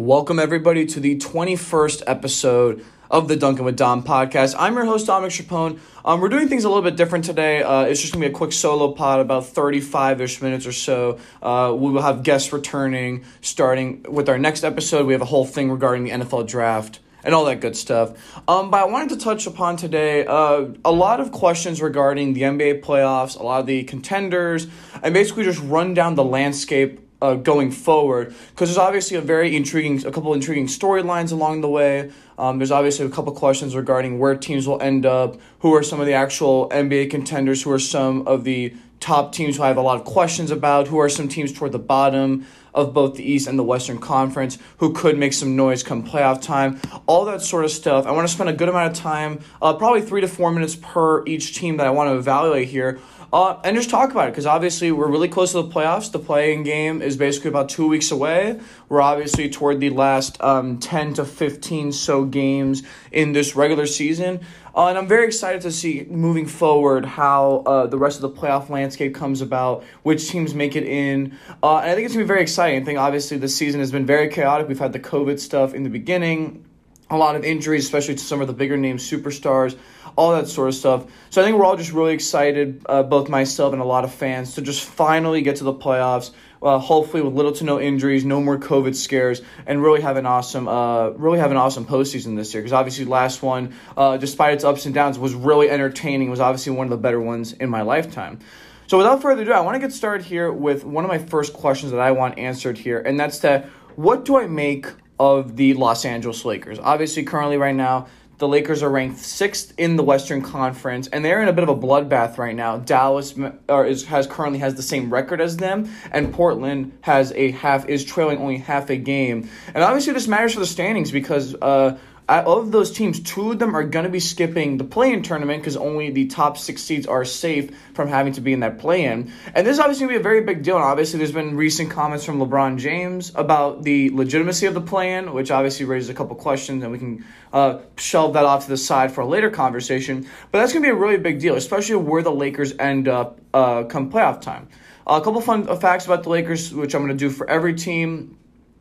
Welcome, everybody, to the 21st episode of the Dunkin' with Dom podcast. I'm your host, Dominic Chapone. Um, we're doing things a little bit different today. Uh, it's just going to be a quick solo pod, about 35 ish minutes or so. Uh, we will have guests returning starting with our next episode. We have a whole thing regarding the NFL draft and all that good stuff. Um, but I wanted to touch upon today uh, a lot of questions regarding the NBA playoffs, a lot of the contenders, and basically just run down the landscape uh, going forward because there's obviously a very intriguing, a couple intriguing storylines along the way. Um, there's obviously a couple questions regarding where teams will end up, who are some of the actual NBA contenders, who are some of the top teams who I have a lot of questions about, who are some teams toward the bottom of both the East and the Western Conference who could make some noise come playoff time, all that sort of stuff. I want to spend a good amount of time, uh, probably three to four minutes per each team that I want to evaluate here uh, and just talk about it because obviously we're really close to the playoffs. The play-in game is basically about two weeks away. We're obviously toward the last um, 10 to 15 so games in this regular season. Uh, and I'm very excited to see moving forward how uh, the rest of the playoff landscape comes about, which teams make it in. Uh, and I think it's going to be very exciting. I think obviously the season has been very chaotic. We've had the COVID stuff in the beginning, a lot of injuries, especially to some of the bigger name superstars all that sort of stuff. So I think we're all just really excited, uh, both myself and a lot of fans, to just finally get to the playoffs. Uh, hopefully with little to no injuries, no more COVID scares, and really have an awesome, uh, really have an awesome postseason this year. Because obviously, last one, uh, despite its ups and downs, was really entertaining. It Was obviously one of the better ones in my lifetime. So without further ado, I want to get started here with one of my first questions that I want answered here, and that's that: What do I make of the Los Angeles Lakers? Obviously, currently right now, the Lakers are ranked sixth in the Western Conference, and they're in a bit of a bloodbath right now. Dallas or is, has currently has the same record as them, and Portland has a half is trailing only half a game. And obviously, this matters for the standings because uh, of those teams, two of them are going to be skipping the play-in tournament because only the top six seeds are safe from having to be in that play-in. And this is obviously going to be a very big deal. And obviously, there's been recent comments from LeBron James about the legitimacy of the play-in, which obviously raises a couple questions, and we can uh, shelve that off to the side for a later conversation. But that's going to be a really big deal, especially where the Lakers end up uh, come playoff time. Uh, a couple fun facts about the Lakers, which I'm going to do for every team.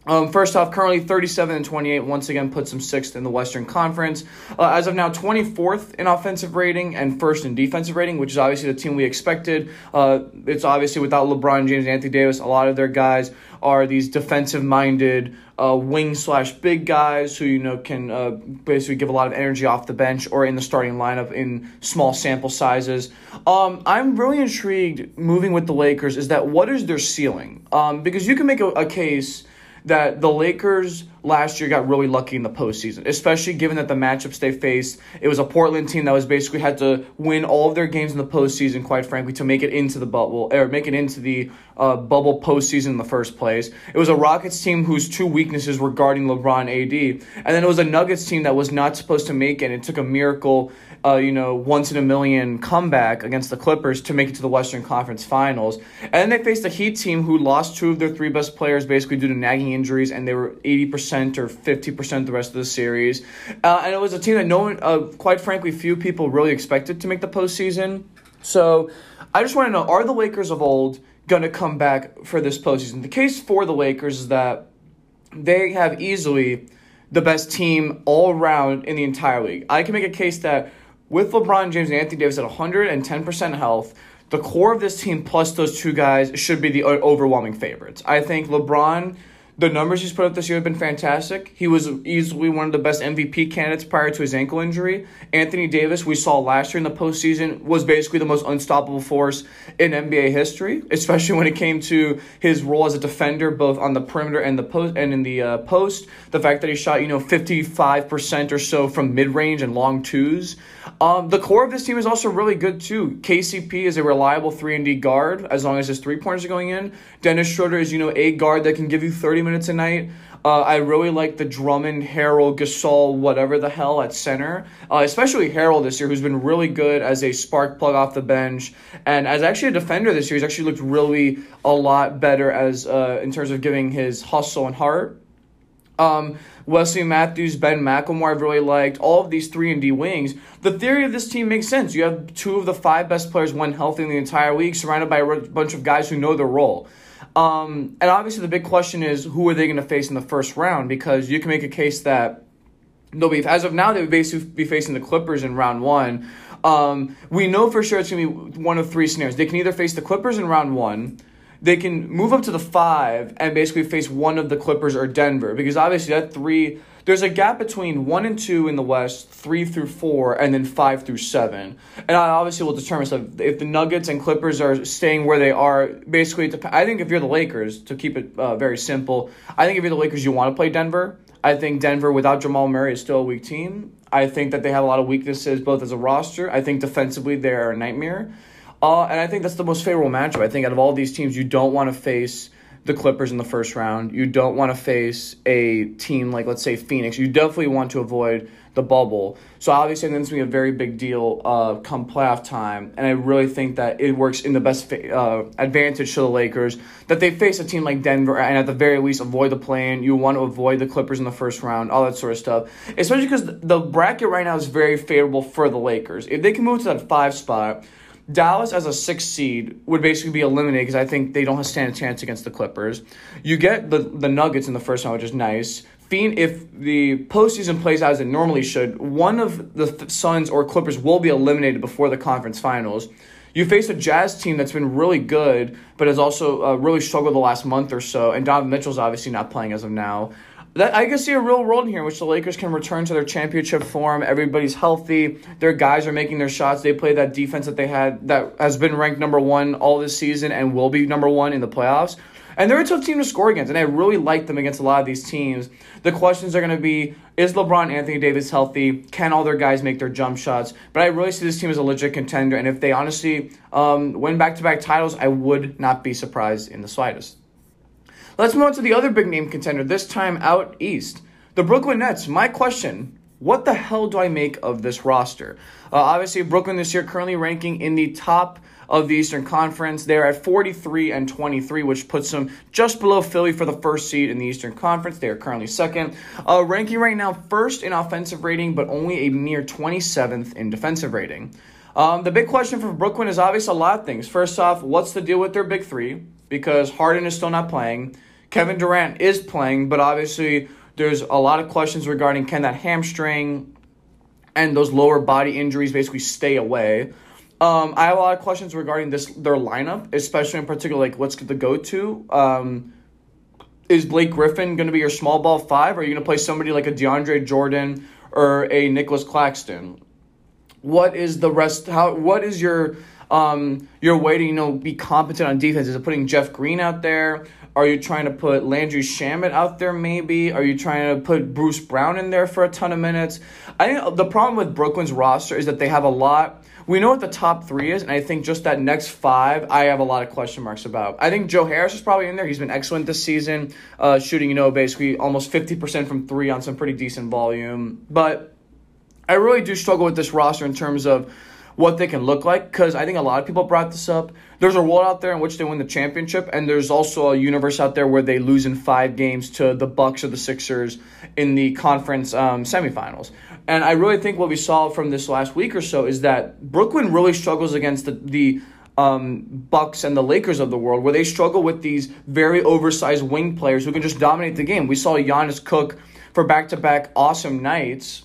Um, first off, currently 37 and 28, once again puts them sixth in the Western Conference. Uh, as of now, 24th in offensive rating and first in defensive rating, which is obviously the team we expected. Uh, it's obviously without LeBron James and Anthony Davis, a lot of their guys are these defensive minded uh, wing slash big guys who you know can uh, basically give a lot of energy off the bench or in the starting lineup in small sample sizes. Um, I'm really intrigued moving with the Lakers is that what is their ceiling? Um, because you can make a, a case that the Lakers last year got really lucky in the postseason, especially given that the matchups they faced. It was a Portland team that was basically had to win all of their games in the postseason, quite frankly, to make it into the bubble or make it into the uh, bubble postseason in the first place. It was a Rockets team whose two weaknesses were guarding LeBron AD, and then it was a Nuggets team that was not supposed to make it. And it took a miracle uh, you know, once in a million comeback against the Clippers to make it to the Western Conference Finals. And then they faced a Heat team who lost two of their three best players basically due to nagging injuries, and they were 80% or 50% the rest of the series. Uh, and it was a team that no one, uh, quite frankly, few people really expected to make the postseason. So I just want to know are the Lakers of old going to come back for this postseason? The case for the Lakers is that they have easily the best team all around in the entire league. I can make a case that with LeBron James and Anthony Davis at 110% health, the core of this team plus those two guys should be the overwhelming favorites. I think LeBron the numbers he's put up this year have been fantastic. He was easily one of the best MVP candidates prior to his ankle injury. Anthony Davis, we saw last year in the postseason, was basically the most unstoppable force in NBA history, especially when it came to his role as a defender, both on the perimeter and the post and in the uh, post. The fact that he shot, you know, fifty five percent or so from mid range and long twos. Um, the core of this team is also really good too. KCP is a reliable three and D guard as long as his three pointers are going in. Dennis Schroeder is, you know, a guard that can give you thirty minutes a night. Uh, I really like the Drummond, Harrell, Gasol, whatever the hell at center, uh, especially Harrell this year, who's been really good as a spark plug off the bench, and as actually a defender this year, he's actually looked really a lot better as uh, in terms of giving his hustle and heart. Um, Wesley Matthews, Ben McLemore, I've really liked. All of these three and D wings. The theory of this team makes sense. You have two of the five best players when healthy in the entire league, surrounded by a bunch of guys who know their role. Um, and obviously, the big question is who are they going to face in the first round? Because you can make a case that they'll be, as of now, they would basically be facing the Clippers in round one. Um, we know for sure it's going to be one of three scenarios. They can either face the Clippers in round one, they can move up to the five and basically face one of the Clippers or Denver because obviously that three there's a gap between one and two in the West, three through four, and then five through seven. And I obviously will determine so if the Nuggets and Clippers are staying where they are. Basically, I think if you're the Lakers, to keep it uh, very simple, I think if you're the Lakers, you want to play Denver. I think Denver without Jamal Murray is still a weak team. I think that they have a lot of weaknesses both as a roster. I think defensively they're a nightmare. Uh, and I think that's the most favorable matchup. I think out of all these teams, you don't want to face the Clippers in the first round. You don't want to face a team like, let's say, Phoenix. You definitely want to avoid the bubble. So obviously, I think it's going to be a very big deal uh, come playoff time. And I really think that it works in the best uh, advantage to the Lakers that they face a team like Denver and at the very least avoid the play-in. You want to avoid the Clippers in the first round, all that sort of stuff. Especially because the bracket right now is very favorable for the Lakers. If they can move to that five spot – Dallas as a six seed would basically be eliminated because I think they don't stand a chance against the Clippers. You get the the Nuggets in the first round, which is nice. If the postseason plays out as it normally should, one of the Suns or Clippers will be eliminated before the conference finals. You face a Jazz team that's been really good, but has also uh, really struggled the last month or so, and Donovan Mitchell's obviously not playing as of now that I can see a real world here in which the Lakers can return to their championship form. Everybody's healthy. Their guys are making their shots. They play that defense that they had that has been ranked number one all this season and will be number one in the playoffs. And they're a tough team to score against, and I really like them against a lot of these teams. The questions are going to be Is LeBron Anthony Davis healthy? Can all their guys make their jump shots? But I really see this team as a legit contender, and if they honestly um, win back to back titles, I would not be surprised in the slightest. Let's move on to the other big name contender, this time out east. The Brooklyn Nets. My question what the hell do I make of this roster? Uh, obviously, Brooklyn this year currently ranking in the top of the Eastern Conference. They're at 43 and 23, which puts them just below Philly for the first seed in the Eastern Conference. They are currently second. Uh, ranking right now first in offensive rating, but only a mere 27th in defensive rating. Um, the big question for Brooklyn is obviously a lot of things. First off, what's the deal with their big three? Because Harden is still not playing. Kevin Durant is playing, but obviously there's a lot of questions regarding can that hamstring and those lower body injuries basically stay away. Um, I have a lot of questions regarding this their lineup, especially in particular like what's the go to. Um, is Blake Griffin going to be your small ball five? Or are you going to play somebody like a DeAndre Jordan or a Nicholas Claxton? What is the rest? How? What is your um, your way to you know be competent on defense? Is it putting Jeff Green out there? Are you trying to put Landry Shamet out there maybe? Are you trying to put Bruce Brown in there for a ton of minutes? I think the problem with Brooklyn's roster is that they have a lot. We know what the top three is, and I think just that next five, I have a lot of question marks about. I think Joe Harris is probably in there. He's been excellent this season, uh, shooting, you know, basically almost 50% from three on some pretty decent volume. But I really do struggle with this roster in terms of what they can look like because I think a lot of people brought this up. There's a world out there in which they win the championship, and there's also a universe out there where they lose in five games to the Bucks or the Sixers in the conference um, semifinals. And I really think what we saw from this last week or so is that Brooklyn really struggles against the, the um, Bucks and the Lakers of the world, where they struggle with these very oversized wing players who can just dominate the game. We saw Giannis cook for back to back awesome nights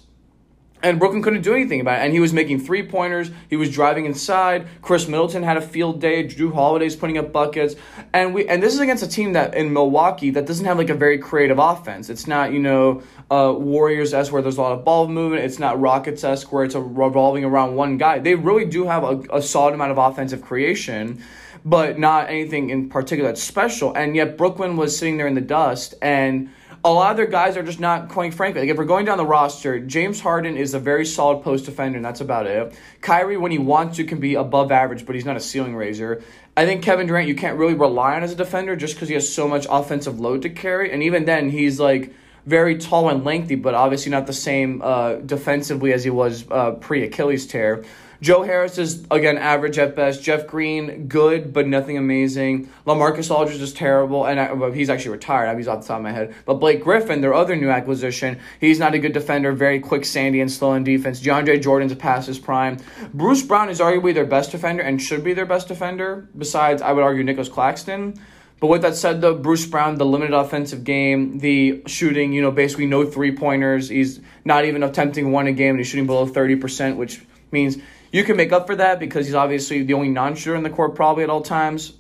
and Brooklyn couldn't do anything about it. And he was making three pointers. He was driving inside. Khris Middleton had a field day. Jrue Holiday's putting up buckets. And we and this is against a team that in Milwaukee that doesn't have like a very creative offense. It's not you know uh, Warriors s where there's a lot of ball movement. It's not Rockets s where it's revolving around one guy. They really do have a, a solid amount of offensive creation but not anything in particular that's special. And yet Brooklyn was sitting there in the dust and a lot of their guys are just not, quite frankly, like if we're going down the roster, James Harden is a very solid post defender, and that's about it. Kyrie, when he wants to, can be above average, but he's not a ceiling raiser. I think Kevin Durant, you can't really rely on as a defender just because he has so much offensive load to carry, and even then, he's like very tall and lengthy, but obviously not the same uh, defensively as he was uh, pre Achilles tear. Joe Harris is again average at best. Jeff Green, good but nothing amazing. LaMarcus Aldridge is terrible, and I, well, he's actually retired. I he's off the top of my head. But Blake Griffin, their other new acquisition, he's not a good defender. Very quick, sandy, and slow in defense. DeAndre Jordan's past his prime. Bruce Brown is arguably their best defender and should be their best defender. Besides, I would argue Nicholas Claxton. But with that said, though, Bruce Brown, the limited offensive game, the shooting, you know, basically no three pointers. He's not even attempting one a game, and he's shooting below 30%, which means you can make up for that because he's obviously the only non shooter in the court probably at all times.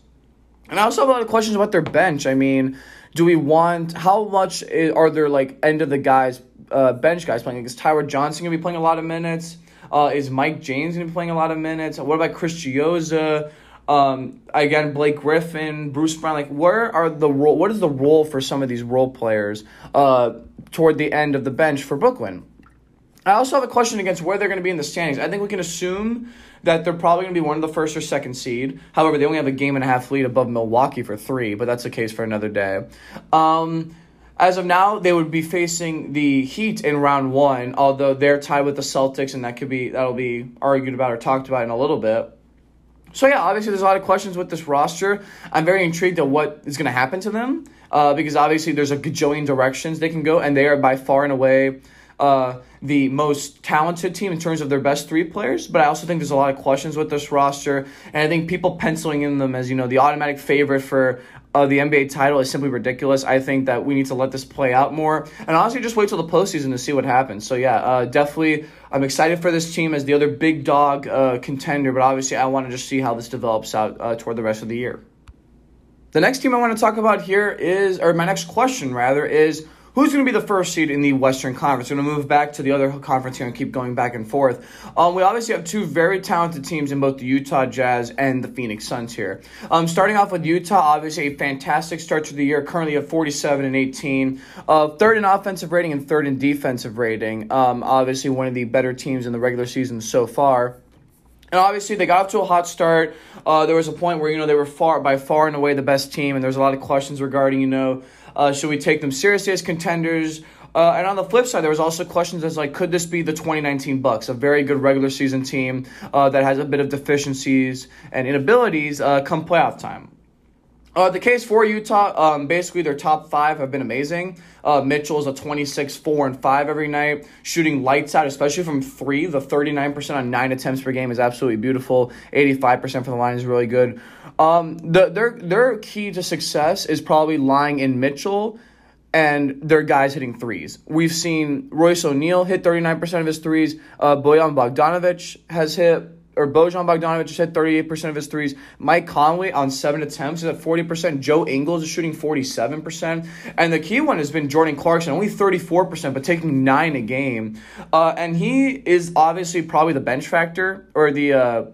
And I also have a lot of questions about their bench. I mean, do we want, how much are there like end of the guys, uh, bench guys playing? Is Tyler Johnson to be playing a lot of minutes? Uh, is Mike James to be playing a lot of minutes? What about Chris Chiozza? Um, again, Blake Griffin, Bruce Brown. Like, where are the role? What is the role for some of these role players uh, toward the end of the bench for Brooklyn? I also have a question against where they're going to be in the standings. I think we can assume that they're probably going to be one of the first or second seed. However, they only have a game and a half lead above Milwaukee for three, but that's a case for another day. Um, as of now, they would be facing the Heat in round one, although they're tied with the Celtics, and that could be that'll be argued about or talked about in a little bit. So yeah, obviously there's a lot of questions with this roster. I'm very intrigued at what is going to happen to them uh, because obviously there's a gajillion directions they can go, and they are by far and away uh, the most talented team in terms of their best three players. But I also think there's a lot of questions with this roster, and I think people penciling in them as you know the automatic favorite for uh, the NBA title is simply ridiculous. I think that we need to let this play out more, and honestly, just wait till the postseason to see what happens. So yeah, uh, definitely, I'm excited for this team as the other big dog uh, contender, but obviously, I want to just see how this develops out uh, toward the rest of the year. The next team I want to talk about here is, or my next question rather, is Who's going to be the first seed in the Western Conference? We're going to move back to the other conference here and keep going back and forth. Um, we obviously have two very talented teams in both the Utah Jazz and the Phoenix Suns here. Um, starting off with Utah, obviously a fantastic start to the year, currently at 47 and 18, uh, third in offensive rating and third in defensive rating. Um, obviously, one of the better teams in the regular season so far. And obviously, they got off to a hot start. Uh, there was a point where you know they were far by far and away the best team, and there's a lot of questions regarding you know uh, should we take them seriously as contenders? Uh, and on the flip side, there was also questions as like, could this be the 2019 Bucks, a very good regular season team uh, that has a bit of deficiencies and inabilities uh, come playoff time? Uh, the case for Utah, um, basically their top five have been amazing. Uh, Mitchell is a 26, 4, and 5 every night, shooting lights out, especially from three. The 39% on nine attempts per game is absolutely beautiful. 85% from the line is really good. Um, the, their, their key to success is probably lying in Mitchell and their guys hitting threes. We've seen Royce O'Neale hit 39% of his threes. Uh, Bojan Bogdanovic has hit or Bojan Bogdanovic just hit 38% of his threes. Mike Conley on seven attempts is at 40%. Joe Ingles is shooting 47%. And the key one has been Jordan Clarkson, only 34%, but taking nine a game. Uh, and he is obviously probably the bench factor or the, uh,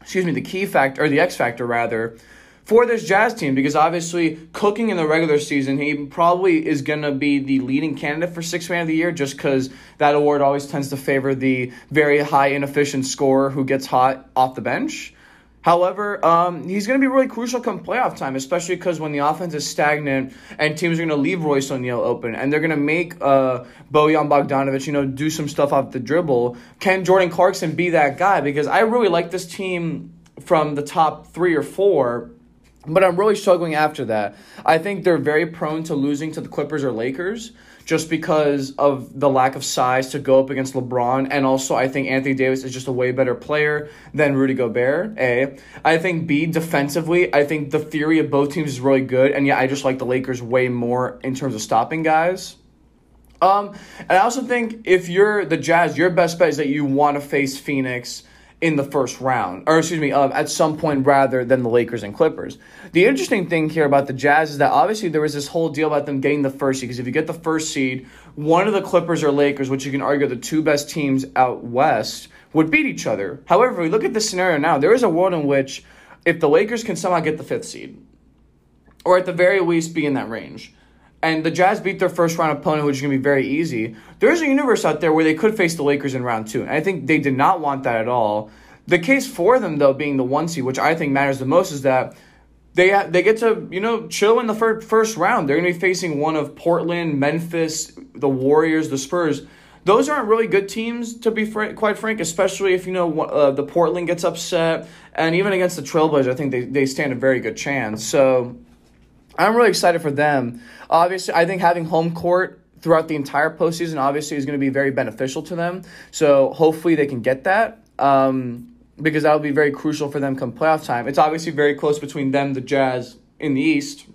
excuse me, the key factor, or the X factor rather, for this Jazz team because obviously cooking in the regular season, he probably is going to be the leading candidate for Sixth Man of the Year just because that award always tends to favor the very high inefficient scorer who gets hot off the bench. However, um, he's going to be really crucial come playoff time, especially because when the offense is stagnant and teams are going to leave Royce O'Neale open and they're going to make uh, Bojan Bogdanovic, you know, do some stuff off the dribble. Can Jordan Clarkson be that guy? Because I really like this team from the top three or four but I'm really struggling after that. I think they're very prone to losing to the Clippers or Lakers just because of the lack of size to go up against LeBron. And also, I think Anthony Davis is just a way better player than Rudy Gobert. A. I think B, defensively, I think the theory of both teams is really good. And yeah, I just like the Lakers way more in terms of stopping guys. Um, and I also think if you're the Jazz, your best bet is that you want to face Phoenix in the first round, or excuse me, uh, at some point rather than the Lakers and Clippers. The interesting thing here about the Jazz is that obviously there was this whole deal about them getting the first seed, because if you get the first seed, one of the Clippers or Lakers, which you can argue are the two best teams out west, would beat each other. However, we look at this scenario now, there is a world in which if the Lakers can somehow get the fifth seed, or at the very least be in that range, and the Jazz beat their first round opponent, which is going to be very easy. There's a universe out there where they could face the Lakers in round two. And I think they did not want that at all. The case for them, though, being the one seed, which I think matters the most, is that they they get to you know chill in the first first round. They're going to be facing one of Portland, Memphis, the Warriors, the Spurs. Those aren't really good teams, to be fr- quite frank. Especially if you know uh, the Portland gets upset, and even against the Trailblazers, I think they they stand a very good chance. So I'm really excited for them. Obviously, I think having home court throughout the entire postseason obviously is going to be very beneficial to them. So hopefully they can get that. Um, because that will be very crucial for them come playoff time. It's obviously very close between them, the Jazz in the East,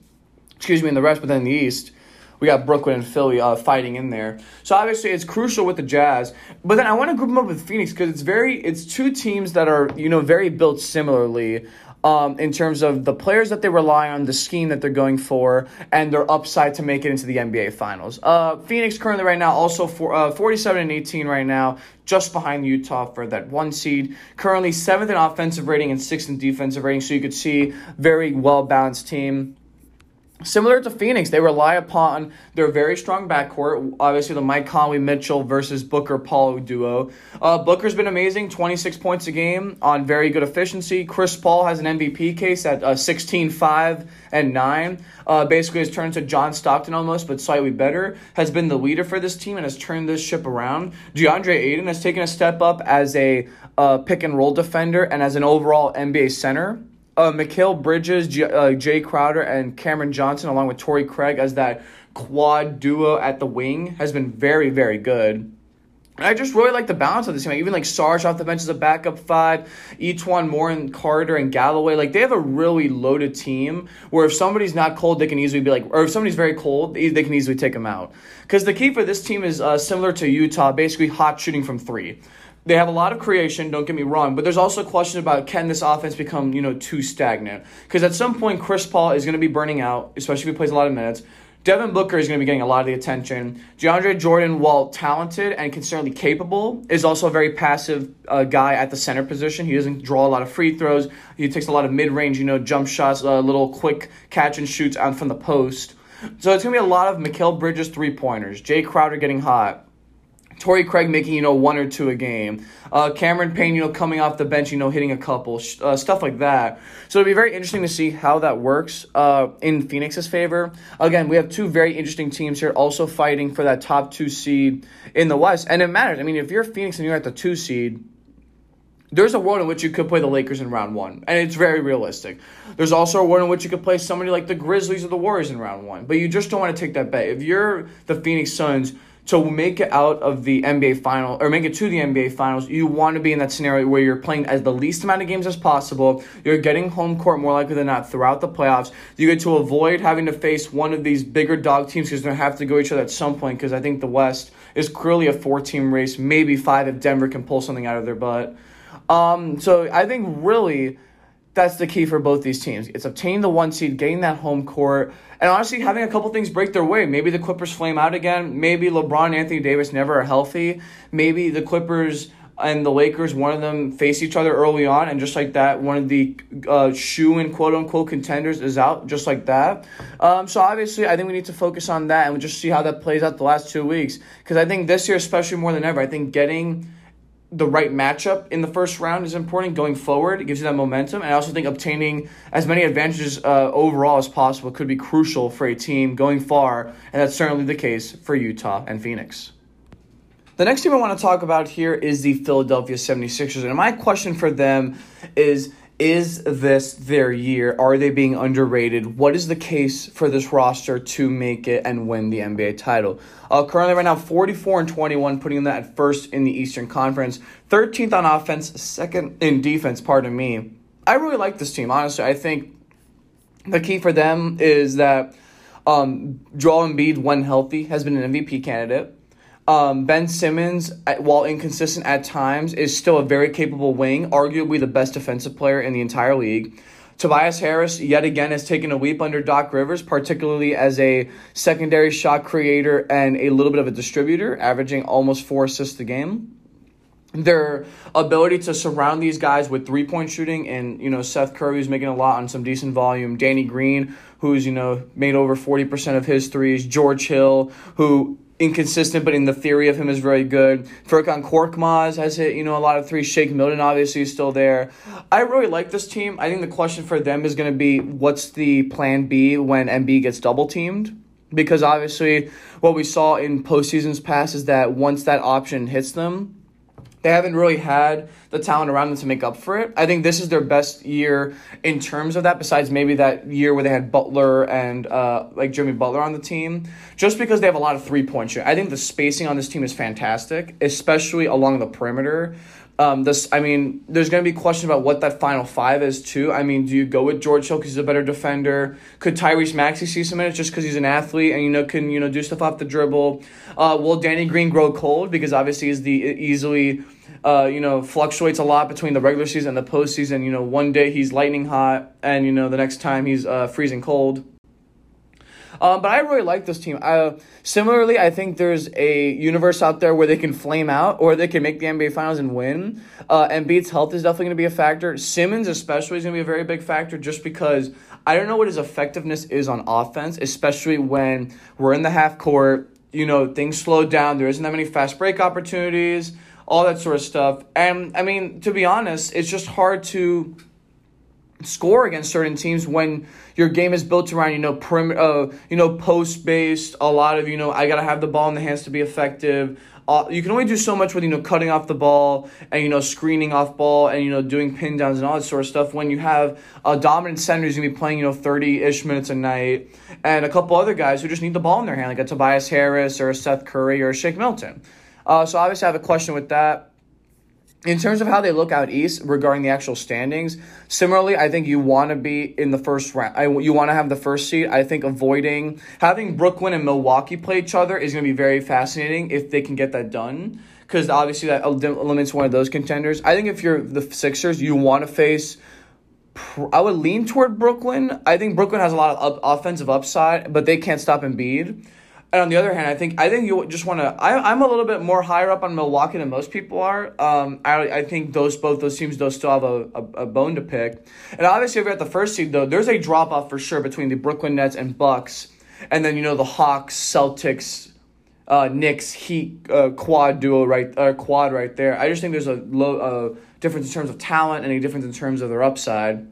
excuse me, in the rest, but then in the East, we got Brooklyn and Philly uh, fighting in there. So obviously it's crucial with the Jazz. But then I want to group them up with Phoenix because it's very it's two teams that are you know very built similarly. Um, in terms of the players that they rely on, the scheme that they're going for, and their upside to make it into the NBA Finals. Uh, Phoenix currently right now also for uh, 47 and 18 right now, just behind Utah for that one seed. Currently seventh in offensive rating and sixth in defensive rating, so you could see very well balanced team. Similar to Phoenix, they rely upon their very strong backcourt. Obviously, the Mike Conley Mitchell versus Booker Paul duo. Uh, Booker's been amazing, 26 points a game on very good efficiency. Chris Paul has an MVP case at uh, 16, 5, and 9. Uh, basically, has turned to John Stockton almost, but slightly better. Has been the leader for this team and has turned this ship around. DeAndre Ayton has taken a step up as a uh, pick and roll defender and as an overall NBA center uh, Mikal Bridges, J- uh, Jae Crowder, and Cameron Johnson, along with Torrey Craig as that quad duo at the wing, has been very, very good. And I just really like the balance of this team. Even like Sarge off the bench as a backup five, E'Twaun Moore and Carter and Galloway. Like they have a really loaded team where if somebody's not cold, they can easily be like, or if somebody's very cold, they can easily take them out. Because the key for this team is uh, similar to Utah, basically hot shooting from three they have a lot of creation, don't get me wrong, but there's also a question about can this offense become, you know, too stagnant? Because at some point, Chris Paul is going to be burning out, especially if he plays a lot of minutes. Devin Booker is going to be getting a lot of the attention. DeAndre Jordan, while talented and concerningly capable, is also a very passive uh, guy at the center position. He doesn't draw a lot of free throws. He takes a lot of mid-range, you know, jump shots, uh, little quick catch and shoots out from the post. So it's going to be a lot of Mikal Bridges three-pointers. Jae Crowder getting hot. Torrey Craig making, you know, one or two a game. Uh, Cameron Payne, you know, coming off the bench, you know, hitting a couple, uh, stuff like that. So it'll be very interesting to see how that works uh, in Phoenix's favor. Again, we have two very interesting teams here also fighting for that top two seed in the West. And it matters. I mean, if you're Phoenix and you're at the two seed, there's a world in which you could play the Lakers in round one, and it's very realistic. There's also a world in which you could play somebody like the Grizzlies or the Warriors in round one, but you just don't want to take that bet. If you're the Phoenix Suns, to make it out of the NBA final or make it to the NBA finals, you want to be in that scenario where you're playing as the least amount of games as possible. You're getting home court more likely than not throughout the playoffs. You get to avoid having to face one of these bigger dog teams because they're going to have to go each other at some point because I think the West is clearly a four team race, maybe five if Denver can pull something out of their butt. Um, so I think really that's the key for both these teams. It's obtaining the one seed, getting that home court, and honestly having a couple things break their way. Maybe the Clippers flame out again. Maybe LeBron and Anthony Davis never are healthy. Maybe the Clippers and the Lakers, one of them face each other early on, and just like that, one of the uh, shoe and quote unquote contenders is out, just like that. Um, so obviously, I think we need to focus on that and just see how that plays out the last two weeks. Because I think this year, especially more than ever, I think getting the right matchup in the first round is important going forward. It gives you that momentum. And I also think obtaining as many advantages uh, overall as possible could be crucial for a team going far. And that's certainly the case for Utah and Phoenix. The next team I want to talk about here is the Philadelphia 76ers. And my question for them is is this their year? Are they being underrated? What is the case for this roster to make it and win the NBA title? Uh, currently, right now, 44 and 21, putting them at first in the Eastern Conference, 13th on offense, second in defense, pardon me. I really like this team, honestly. I think the key for them is that um, Joel Embiid, when healthy, has been an MVP candidate. Um, ben Simmons, while inconsistent at times, is still a very capable wing, arguably the best defensive player in the entire league. Tobias Harris, yet again, has taken a leap under Doc Rivers, particularly as a secondary shot creator and a little bit of a distributor, averaging almost four assists a game. Their ability to surround these guys with three point shooting, and you know Seth Curry, who's making a lot on some decent volume. Danny Green, who's you know made over forty percent of his threes. George Hill, who inconsistent, but in the theory of him is very good. Furkan Korkmaz has hit, you know, a lot of threes. Shake Milton obviously is still there. I really like this team. I think the question for them is going to be what's the plan B when Embiid gets double teamed? Because obviously what we saw in postseasons past is that once that option hits them, they haven't really had the talent around them to make up for it. I think this is their best year in terms of that, besides maybe that year where they had Butler and uh, like Jimmy Butler on the team, just because they have a lot of three point shooting. I think the spacing on this team is fantastic, especially along the perimeter. Um, this, I mean, there's going to be questions about what that final five is too. I mean, do you go with George Hill because he's a better defender? Could Tyrese Maxey see some minutes just because he's an athlete and you know can you know do stuff off the dribble? Uh, will Danny Green grow cold because obviously he's the easily uh, you know, fluctuates a lot between the regular season and the postseason. You know, one day he's lightning hot, and you know the next time he's uh, freezing cold. Um, but I really like this team. Uh, similarly, I think there's a universe out there where they can flame out or they can make the NBA Finals and win. Uh, Embiid's health is definitely going to be a factor. Simmons, especially, is going to be a very big factor just because I don't know what his effectiveness is on offense, especially when we're in the half court. You know, things slow down. There isn't that many fast break opportunities all that sort of stuff. And I mean, to be honest, it's just hard to score against certain teams when your game is built around you know prim uh, you know post based a lot of you know I got to have the ball in the hands to be effective. Uh, you can only do so much with you know cutting off the ball and you know screening off ball and you know doing pin downs and all that sort of stuff when you have a dominant center who's gonna be playing you know 30-ish minutes a night and a couple other guys who just need the ball in their hand like a Tobias Harris or a Seth Curry or a Shake Milton uh, so obviously, I have a question with that. In terms of how they look out east regarding the actual standings, similarly, I think you want to be in the first round. I, you want to have the first seed. I think avoiding having Brooklyn and Milwaukee play each other is going to be very fascinating if they can get that done. Because obviously that eliminates one of those contenders. I think if you're the Sixers, you want to face I would lean toward Brooklyn. I think Brooklyn has a lot of up, offensive upside, but they can't stop Embiid. And on the other hand, I think I think you just want to. I'm a little bit more higher up on Milwaukee than most people are. Um, I I think those both those teams those still have a, a, a bone to pick. And obviously, if you're at the first seed though, there's a drop off for sure between the Brooklyn Nets and Bucks, and then you know the Hawks, Celtics, uh, Knicks, Heat uh, quad duo right uh, quad right there. I just think there's a low uh, difference in terms of talent and a difference in terms of their upside.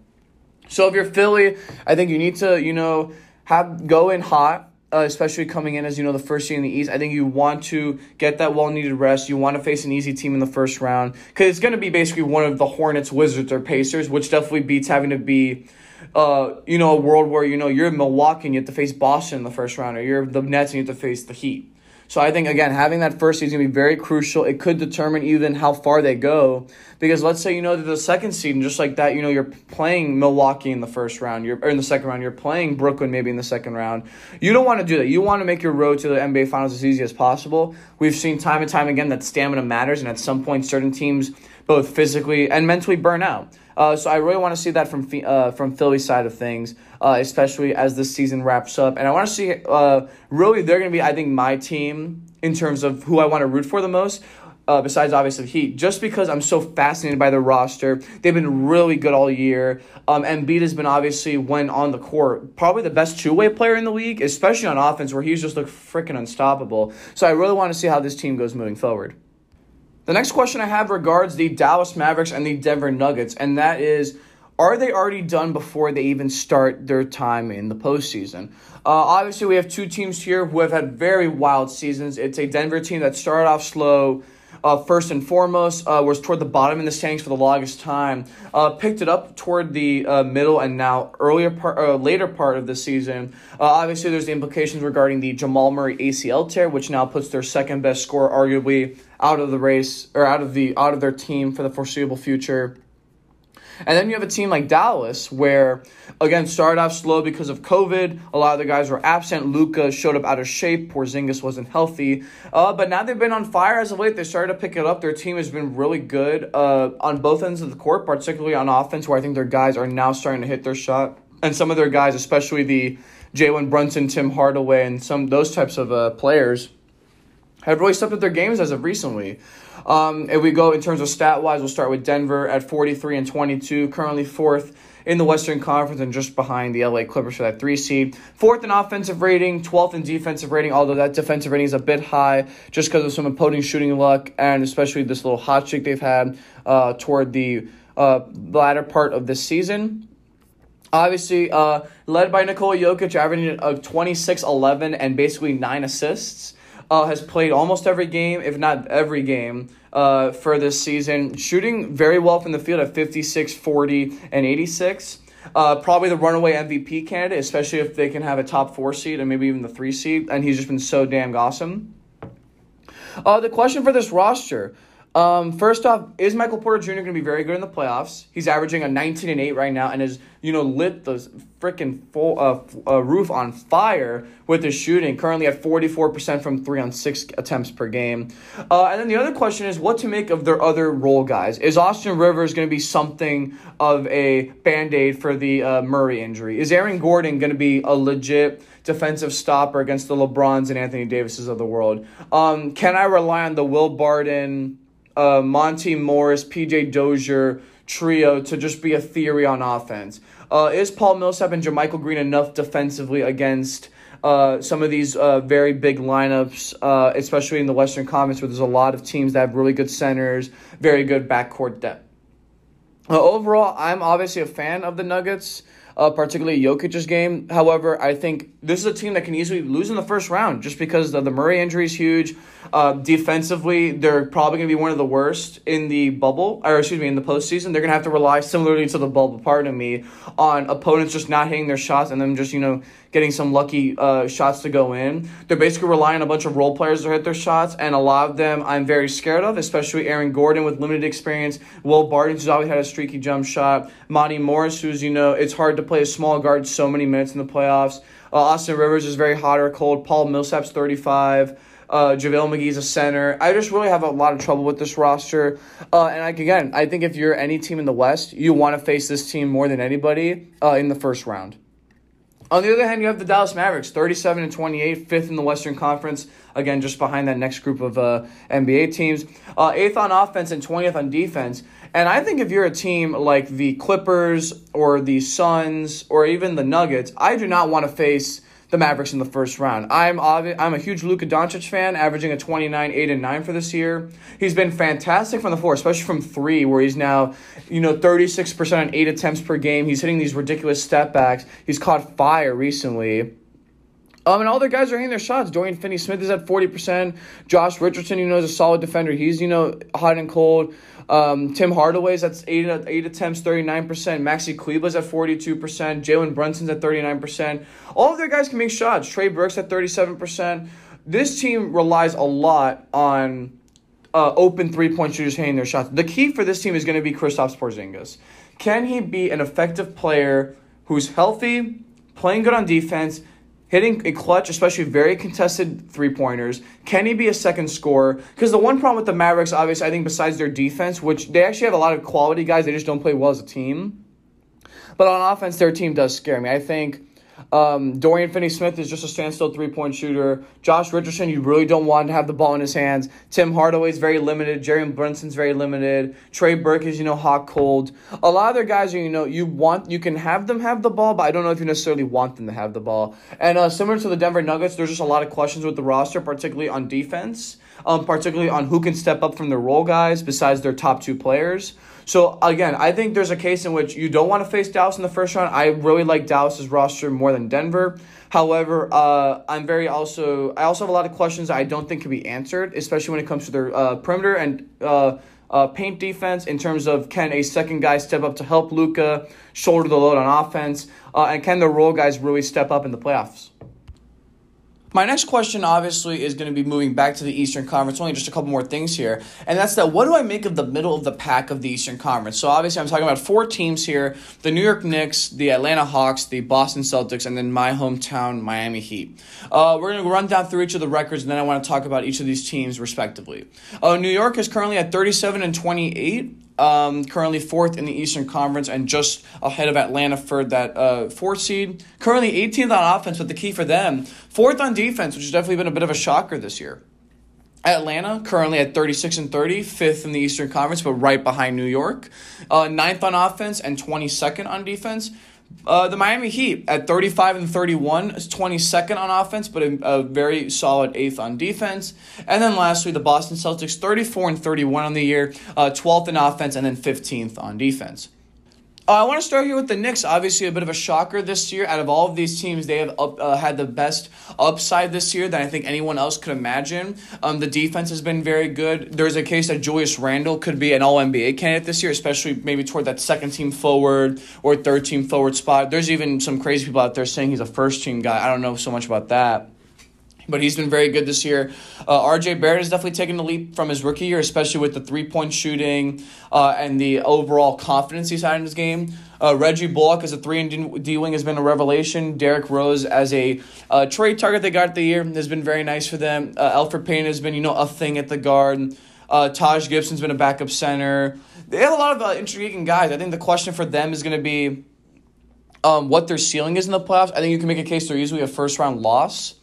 So if you're Philly, I think you need to you know have go in hot uh, especially coming in as you know the first seed in the East. I think you want to get that well needed rest. You want to face an easy team in the first round because it's going to be basically one of the Hornets, Wizards, or Pacers, which definitely beats having to be. Uh, you know, a world where you know you're in Milwaukee and you have to face Boston in the first round, or you're the Nets and you have to face the Heat. So I think again having that first seed is gonna be very crucial. It could determine even how far they go. Because let's say you know the second seed and just like that, you know, you're playing Milwaukee in the first round, you're or in the second round, you're playing Brooklyn maybe in the second round. You don't want to do that. You want to make your road to the NBA finals as easy as possible. We've seen time and time again that stamina matters and at some point certain teams both physically and mentally burn out. Uh, so I really want to see that from uh, from Philly's side of things, uh, especially as this season wraps up. And I want to see uh, really they're going to be I think my team in terms of who I want to root for the most. Uh, besides obviously Heat, just because I'm so fascinated by the roster, they've been really good all year. Um, Embiid has been obviously when on the court probably the best two way player in the league, especially on offense where he's just looked freaking unstoppable. So I really want to see how this team goes moving forward. The next question I have regards the Dallas Mavericks and the Denver Nuggets, and that is are they already done before they even start their time in the postseason? Uh, obviously, we have two teams here who have had very wild seasons. It's a Denver team that started off slow, uh, first and foremost, uh, was toward the bottom in the standings for the longest time. Uh, picked it up toward the uh, middle and now earlier part, uh, later part of the season. Uh, obviously, there's the implications regarding the Jamal Murray ACL tear, which now puts their second best scorer arguably out of the race or out of the out of their team for the foreseeable future. And then you have a team like Dallas, where again started off slow because of COVID. A lot of the guys were absent. Luka showed up out of shape. Porzingis wasn't healthy. Uh, but now they've been on fire as of late. They started to pick it up. Their team has been really good uh, on both ends of the court, particularly on offense, where I think their guys are now starting to hit their shot. And some of their guys, especially the Jalen Brunson, Tim Hardaway, and some those types of uh, players have really stepped up their games as of recently. Um, if we go in terms of stat wise, we'll start with Denver at 43 and 22, currently fourth in the Western Conference and just behind the LA Clippers for that three seed. Fourth in offensive rating, 12th in defensive rating, although that defensive rating is a bit high just because of some opposing shooting luck and especially this little hot streak they've had uh, toward the uh, latter part of this season. Obviously, uh, led by Nikola Jokic, averaging a 26 11 and basically nine assists. Uh, has played almost every game, if not every game, uh, for this season, shooting very well from the field at 56, 40, and 86. Uh, probably the runaway MVP candidate, especially if they can have a top four seed and maybe even the three seed. And he's just been so damn awesome. Uh, the question for this roster um, first off, is Michael Porter Jr. going to be very good in the playoffs? He's averaging a 19 and 8 right now and has, you know, lit the freaking full uh, uh, roof on fire with his shooting, currently at 44% from 3 on 6 attempts per game. Uh, and then the other question is what to make of their other role guys. Is Austin Rivers going to be something of a band aid for the uh, Murray injury? Is Aaron Gordon going to be a legit defensive stopper against the LeBrons and Anthony Davises of the world? Um, can I rely on the Will Barton? Uh, Monte Morris, PJ Dozier trio to just be a theory on offense. Uh, is Paul Millsap and JaMychal Green enough defensively against uh, some of these uh, very big lineups, uh, especially in the Western Conference, where there's a lot of teams that have really good centers, very good backcourt depth? Uh, overall, I'm obviously a fan of the Nuggets uh, particularly Jokic's game. However, I think this is a team that can easily lose in the first round just because the, the Murray injury is huge. Uh, defensively, they're probably going to be one of the worst in the bubble, or excuse me, in the postseason. They're going to have to rely, similarly to the bubble, pardon me, on opponents just not hitting their shots and them just, you know, getting some lucky uh, shots to go in. They're basically relying on a bunch of role players to hit their shots, and a lot of them I'm very scared of, especially Aaron Gordon with limited experience, Will Barton, who's always had a streaky jump shot, Monte Morris, who's, you know, it's hard to play a small guard so many minutes in the playoffs. Uh, Austin Rivers is very hot or cold. Paul Millsap's 35. Uh, JaVale McGee's a center. I just really have a lot of trouble with this roster. Uh, and like again, I think if you're any team in the West, you want to face this team more than anybody uh, in the first round. On the other hand, you have the Dallas Mavericks, 37 and 28, fifth in the Western Conference. Again, just behind that next group of uh, NBA teams. Uh, eighth on offense and 20th on defense. And I think if you're a team like the Clippers or the Suns or even the Nuggets, I do not want to face the Mavericks in the first round. I'm obvi- I'm a huge Luka Doncic fan, averaging a 29, 8, and 9 for this year. He's been fantastic from the floor, especially from three, where he's now, you know, 36% on eight attempts per game. He's hitting these ridiculous step backs. He's caught fire recently. Um, and all their guys are hitting their shots. Dorian Finney Smith is at 40%. Josh Richardson, you know, is a solid defender. He's, you know, hot and cold. Um, Tim Hardaway's at eight, eight attempts, 39%. Maxi Kleber's at 42%. Jalen Brunson's at 39%. All of their guys can make shots. Trey Burke's at 37%. This team relies a lot on uh, open three point shooters hitting their shots. The key for this team is going to be Kristaps Porzingis. Can he be an effective player who's healthy, playing good on defense, hitting a clutch, especially very contested three pointers. Can he be a second scorer? Because the one problem with the Mavericks, obviously, I think besides their defense, which they actually have a lot of quality guys, they just don't play well as a team. But on offense, their team does scare me. I think um, Dorian Finney Smith is just a standstill three point shooter. Josh Richardson, you really don't want to have the ball in his hands. Tim Hardaway is very limited. Jerry Brunson's very limited. Trey Burke is, you know, hot cold. A lot of their guys are, you know, you want, you can have them have the ball, but I don't know if you necessarily want them to have the ball. And uh, similar to the Denver Nuggets, there's just a lot of questions with the roster, particularly on defense, um, particularly on who can step up from the role guys besides their top two players. So again, I think there's a case in which you don't want to face Dallas in the first round. I really like Dallas's roster more than Denver. However, uh, I'm very also I also have a lot of questions I don't think can be answered, especially when it comes to their uh, perimeter and uh, uh, paint defense. In terms of can a second guy step up to help Luka shoulder the load on offense, uh, and can the role guys really step up in the playoffs? My next question, obviously, is going to be moving back to the Eastern Conference. Only just a couple more things here, and that's that. What do I make of the middle of the pack of the Eastern Conference? So obviously, I'm talking about four teams here: the New York Knicks, the Atlanta Hawks, the Boston Celtics, and then my hometown Miami Heat. Uh, we're going to run down through each of the records, and then I want to talk about each of these teams respectively. Uh, New York is currently at 37 and 28 um, currently fourth in the Eastern Conference and just ahead of Atlanta for that uh, fourth seed. Currently 18th on offense, but the key for them, fourth on defense, which has definitely been a bit of a shocker this year. Atlanta currently at 36 and 30, fifth in the Eastern Conference, but right behind New York. Uh, ninth on offense and 22nd on defense. Uh, the Miami Heat at 35 and 31 is 22nd on offense, but a, a, very solid eighth on defense. And then lastly, the Boston Celtics 34 and 31 on the year, uh, 12th in offense, and then 15th on defense. Uh, I want to start here with the Knicks. Obviously, a bit of a shocker this year. Out of all of these teams, they have up, uh, had the best upside this year than I think anyone else could imagine. Um, the defense has been very good. There's a case that Julius Randle could be an All NBA candidate this year, especially maybe toward that second team forward or third team forward spot. There's even some crazy people out there saying he's a first team guy. I don't know so much about that but he's been very good this year. Uh, RJ Barrett has definitely taken a leap from his rookie year, especially with the three point shooting uh, and the overall confidence he's had in his game. Uh, Reggie Bullock as a three and D wing has been a revelation. Derrick Rose as a uh, trade target they got the year has been very nice for them. Uh, Elfrid Payton has been you know a thing at the guard. Uh, Taj Gibson's been a backup center. They have a lot of intriguing guys. I think the question for them is going to be um, what their ceiling is in the playoffs. I think you can make a case they're usually a first round loss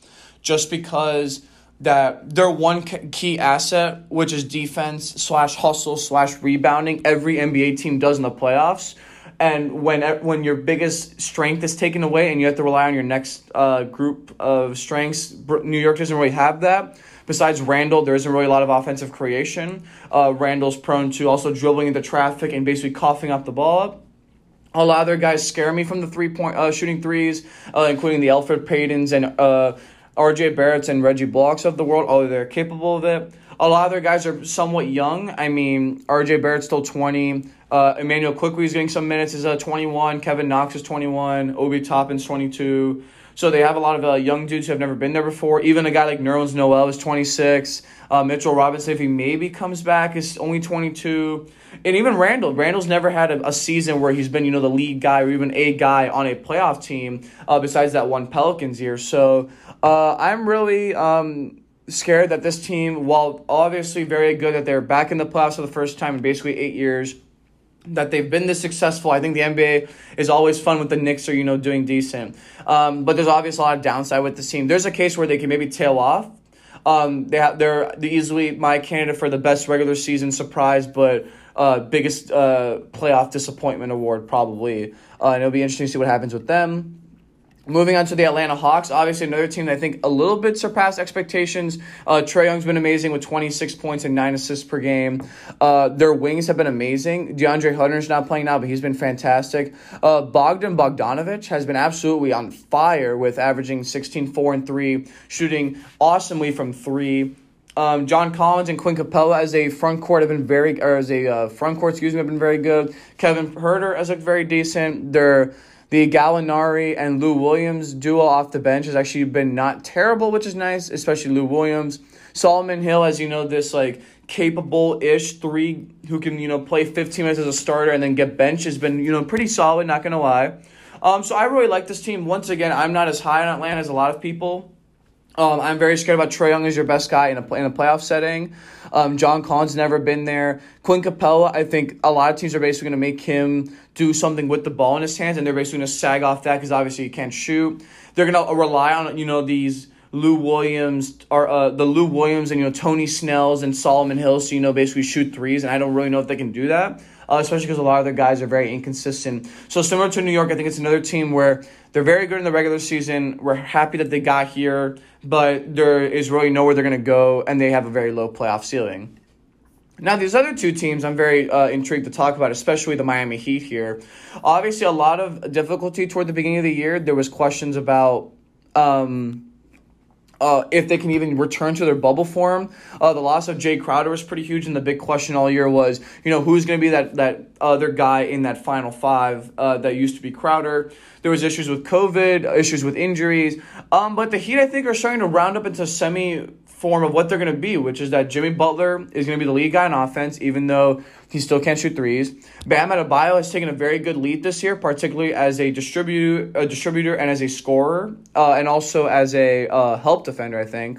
just because that their one key asset, which is defense slash hustle slash rebounding, every NBA team does in the playoffs. And when when your biggest strength is taken away and you have to rely on your next uh, group of strengths, New York doesn't really have that. Besides Randle, there isn't really a lot of offensive creation. Uh, Randle's prone to also dribbling into traffic and basically coughing up the ball. A lot of other guys scare me from the three point uh, shooting threes, uh, including the Elfrid Paytons and uh, RJ Barrett's and Reggie Bullocks of the world, although they're capable of it. A lot of their guys are somewhat young. I mean, RJ Barrett's still 20. Uh, Immanuel Quickley is getting some minutes, is uh, 21. Kevin Knox is 21. Obi Toppin's 22. So they have a lot of uh, young dudes who have never been there before. Even a guy like Nerlens Noel is 26. Uh, Mitchell Robinson, if he maybe comes back, is only 22. And even Randle. Randle's never had a, a season where he's been, you know, the lead guy or even a guy on a playoff team uh, besides that one Pelicans year. So uh, I'm really um, scared that this team, while obviously very good, that they're back in the playoffs for the first time in basically eight years, that they've been this successful. I think the NBA is always fun with the Knicks are, you know, doing decent. Um, but there's obviously a lot of downside with the team. There's a case where they can maybe tail off. Um, they have, they're easily my candidate for the best regular season surprise, but uh, biggest uh, playoff disappointment award probably. Uh, and it'll be interesting to see what happens with them. Moving on to the Atlanta Hawks, obviously another team that I think a little bit surpassed expectations. Uh, Trae Young's been amazing with 26 points and 9 assists per game. Uh, their wings have been amazing. DeAndre Hunter's not playing now, but he's been fantastic. Uh, Bogdan Bogdanovic has been absolutely on fire with averaging 16, 4, and 3, shooting awesomely from 3. Um, John Collins and Clint Capela as a front court have been very, or as a uh, front court, excuse me, have been very good. Kevin Huerter has looked very decent. They're the Gallinari and Lou Williams duo off the bench has actually been not terrible, which is nice, especially Lou Williams. Solomon Hill, as you know, this like capable-ish three who can you know play 15 minutes as a starter and then get benched has been you know pretty solid. Not gonna lie. Um, so I really like this team. Once again, I'm not as high on Atlanta as a lot of people. Um, I'm very scared about Trae Young as your best guy in a in a playoff setting. Um, John Collins never been there. Clint Capela, I think a lot of teams are basically going to make him do something with the ball in his hands, and they're basically going to sag off that because obviously he can't shoot. They're going to rely on you know these Lou Williams or uh, the Lou Williams and you know Tony Snells and Solomon Hill, so you know basically shoot threes, and I don't really know if they can do that uh, especially because a lot of their guys are very inconsistent. So similar to New York, I think it's another team where they're very good in the regular season. We're happy that they got here, but there is really nowhere they're going to go, and they have a very low playoff ceiling. Now, these other two teams I'm very uh, intrigued to talk about, especially the Miami Heat here. Obviously, a lot of difficulty toward the beginning of the year. There was questions about um, uh, if they can even return to their bubble form. Uh, the loss of Jae Crowder was pretty huge, and the big question all year was, you know, who's going to be that that other guy in that final five uh, that used to be Crowder. There was issues with COVID, issues with injuries, um, but the Heat I think are starting to round up into semi form of what they're going to be, which is that Jimmy Butler is going to be the lead guy in offense, even though he still can't shoot threes. Bam Adebayo has taken a very good lead this year, particularly as a distributor, a distributor and as a scorer, uh, and also as a uh, help defender. I think.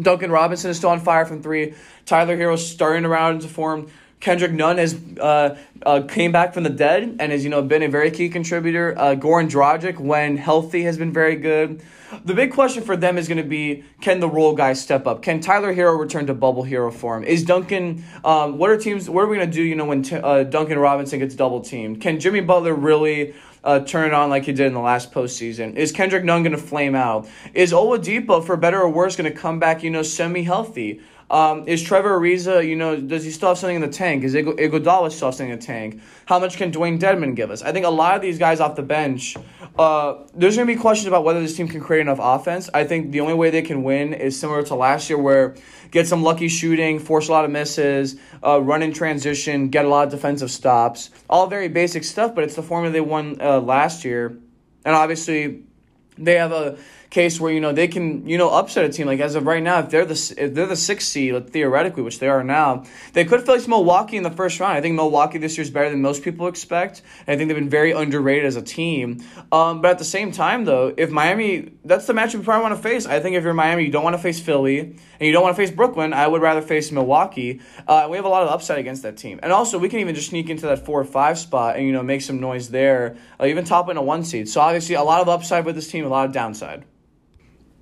Duncan Robinson is still on fire from three. Tyler Herro's starting around to round into form. Kendrick Nunn has uh, uh, came back from the dead and has you know been a very key contributor. Uh, Goran Dragic, when healthy, has been very good. The big question for them is going to be: Can the role guys step up? Can Tyler Herro return to bubble hero form? Is Duncan? Um, what are teams? What are we going to do? You know, when t- uh, Duncan Robinson gets double teamed, can Jimmy Butler really? Uh, turn it on like he did in the last postseason? Is Kendrick Nunn going to flame out? Is Oladipo, for better or worse, going to come back, you know, semi healthy? Um, is Trevor Ariza, you know, does he still have something in the tank? Is Iguodala still have something in the tank? How much can Dewayne Dedmon give us? I think a lot of these guys off the bench, uh, there's going to be questions about whether this team can create enough offense. I think the only way they can win is similar to last year, where get some lucky shooting, force a lot of misses, uh, run in transition, get a lot of defensive stops. All very basic stuff, but it's the formula they won uh, last year. And obviously, they have a case where you know they can you know upset a team. Like as of right now, if they're the if they're the sixth seed theoretically, which they are now, they could face Milwaukee in the first round. I think Milwaukee this year is better than most people expect. I think they've been very underrated as a team. Um, but at the same time, though, if Miami, that's the matchup you probably want to face. I think if you're Miami, you don't want to face Philly and you don't want to face Brooklyn. I would rather face Milwaukee. Uh, we have a lot of upside against that team, and also we can even just sneak into that four or five spot and you know make some noise there, uh, even top in a one seed. So obviously a lot of upside with this team, a lot of downside.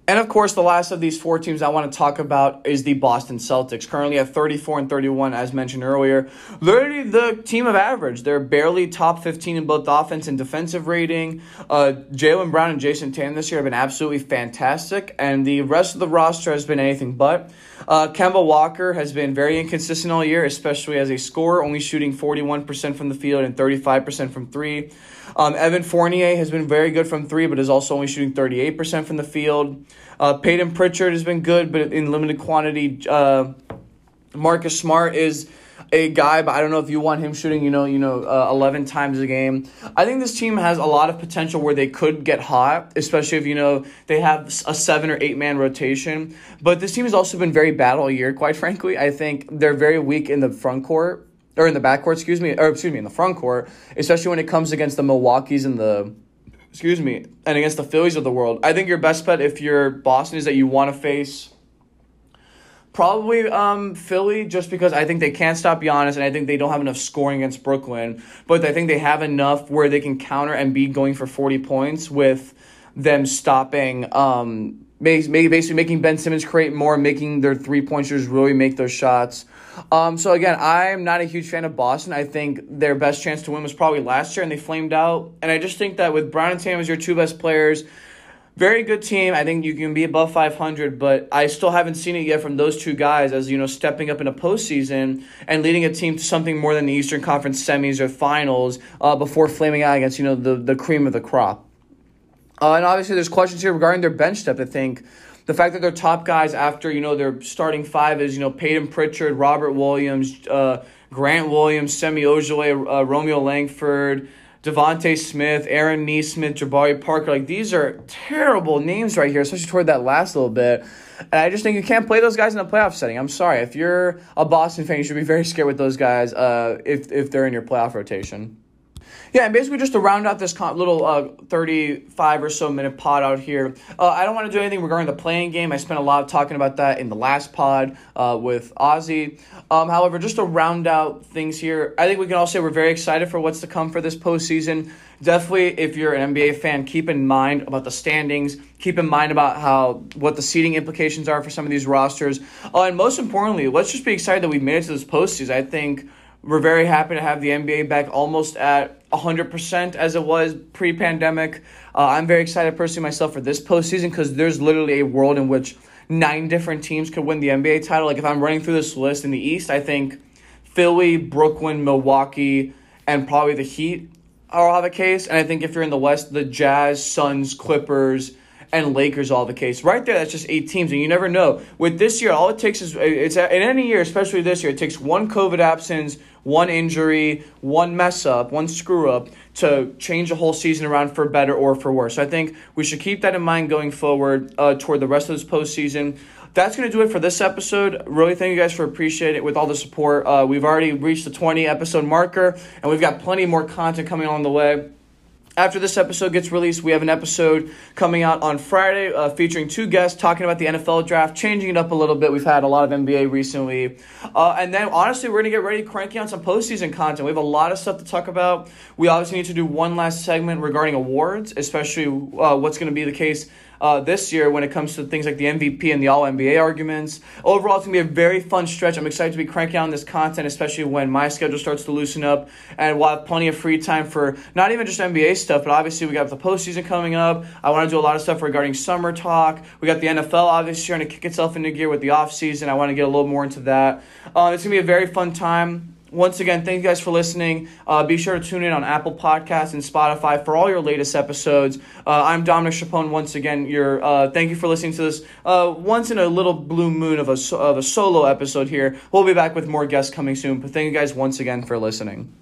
And of course, the last of these four teams I want to talk about is the Boston Celtics, currently at 34 and 31, as mentioned earlier. Literally the team of average. They're barely top 15 in both offense and defensive rating. Uh, Jaylen Brown and Jayson Tatum this year have been absolutely fantastic, and the rest of the roster has been anything but. Uh, Kemba Walker has been very inconsistent all year, especially as a scorer, only shooting 41% from the field and 35% from three. Um, Evan Fournier has been very good from three, but is also only shooting 38% from the field. Uh, Payton Pritchard has been good, but in limited quantity. Uh, Marcus Smart is a guy, but I don't know if you want him shooting, you know, you know, uh, eleven times a game. I think this team has a lot of potential where they could get hot, especially if you know they have a seven or eight man rotation. But this team has also been very bad all year. Quite frankly, I think they're very weak in the front court or in the backcourt. Excuse me, or excuse me, in the front court, especially when it comes against the Milwaukee's and the excuse me, and against the Phillies of the world. I think your best bet if you're Boston is that you want to face probably um, Philly, just because I think they can't stop Giannis, and I think they don't have enough scoring against Brooklyn. But I think they have enough where they can counter and be going for forty points with them stopping. Um, basically making Ben Simmons create more, making their three pointers really make those shots. Um, so again, I'm not a huge fan of Boston. I think their best chance to win was probably last year, and they flamed out. And I just think that with Brown and Tatum as your two best players, very good team. I think you can be above 500, but I still haven't seen it yet from those two guys as you know stepping up in a postseason and leading a team to something more than the Eastern Conference semis or finals uh, before flaming out against you know the the cream of the crop. Uh, and obviously, there's questions here regarding their bench depth. I think the fact that their top guys after you know their starting five is you know Payton Pritchard, Robert Williams, uh, Grant Williams, Semi Ojeleye, uh, Romeo Langford, Devonte Smith, Aaron Nesmith, Jabari Parker. Like these are terrible names right here, especially toward that last little bit. And I just think you can't play those guys in a playoff setting. I'm sorry. If you're a Boston fan, you should be very scared with those guys uh, if if they're in your playoff rotation. Yeah, and basically just to round out this con- little uh, 35 or so minute pod out here, uh, I don't want to do anything regarding the play-in game. I spent a lot of talking about that in the last pod uh, with Ozzy. Um, however, just to round out things here, I think we can all say we're very excited for what's to come for this postseason. Definitely, if you're an NBA fan, keep in mind about the standings. Keep in mind about how what the seating implications are for some of these rosters. Uh, and most importantly, let's just be excited that we made it to this postseason. I think we're very happy to have the NBA back almost at 100% as it was pre pandemic. Uh, I'm very excited personally myself for this postseason because there's literally a world in which nine different teams could win the NBA title. Like if I'm running through this list in the East, I think Philly, Brooklyn, Milwaukee, and probably the Heat are all the case. And I think if you're in the West, the Jazz, Suns, Clippers, and Lakers all the case. Right there, that's just eight teams, and you never know. With this year, all it takes is it's in any year, especially this year, it takes one COVID absence, one injury, one mess up, one screw up to change the whole season around for better or for worse. So I think we should keep that in mind going forward uh, toward the rest of this postseason. That's going to do it for this episode. Really, thank you guys for appreciating it with all the support. Uh, we've already reached the 20 episode marker, and we've got plenty more content coming on the way after this episode gets released, we have an episode coming out on Friday uh, featuring two guests talking about the NFL draft, changing it up a little bit. We've had a lot of NBA recently. Uh, and then, honestly, we're going to get ready cranking on some postseason content. We have a lot of stuff to talk about. We obviously need to do one last segment regarding awards, especially uh, what's going to be the case uh, this year when it comes to things like the MVP and the All NBA arguments. Overall, it's to be a very fun stretch. I'm excited to be cranking out this content, especially when my schedule starts to loosen up and we'll have plenty of free time for not even just NBA stuff, but obviously we got the postseason coming up. I want to do a lot of stuff regarding summer talk. We got the NFL obviously trying to kick itself into gear with the offseason. I want to get a little more into that. Uh, it's to be a very fun time once again, thank you guys for listening. Uh, be sure to tune in on Apple Podcasts and Spotify for all your latest episodes. Uh, I'm Dominic Chapone. Once again, your uh, thank you for listening to this uh, once in a little blue moon of a of a solo episode here. We'll be back with more guests coming soon. But thank you guys once again for listening.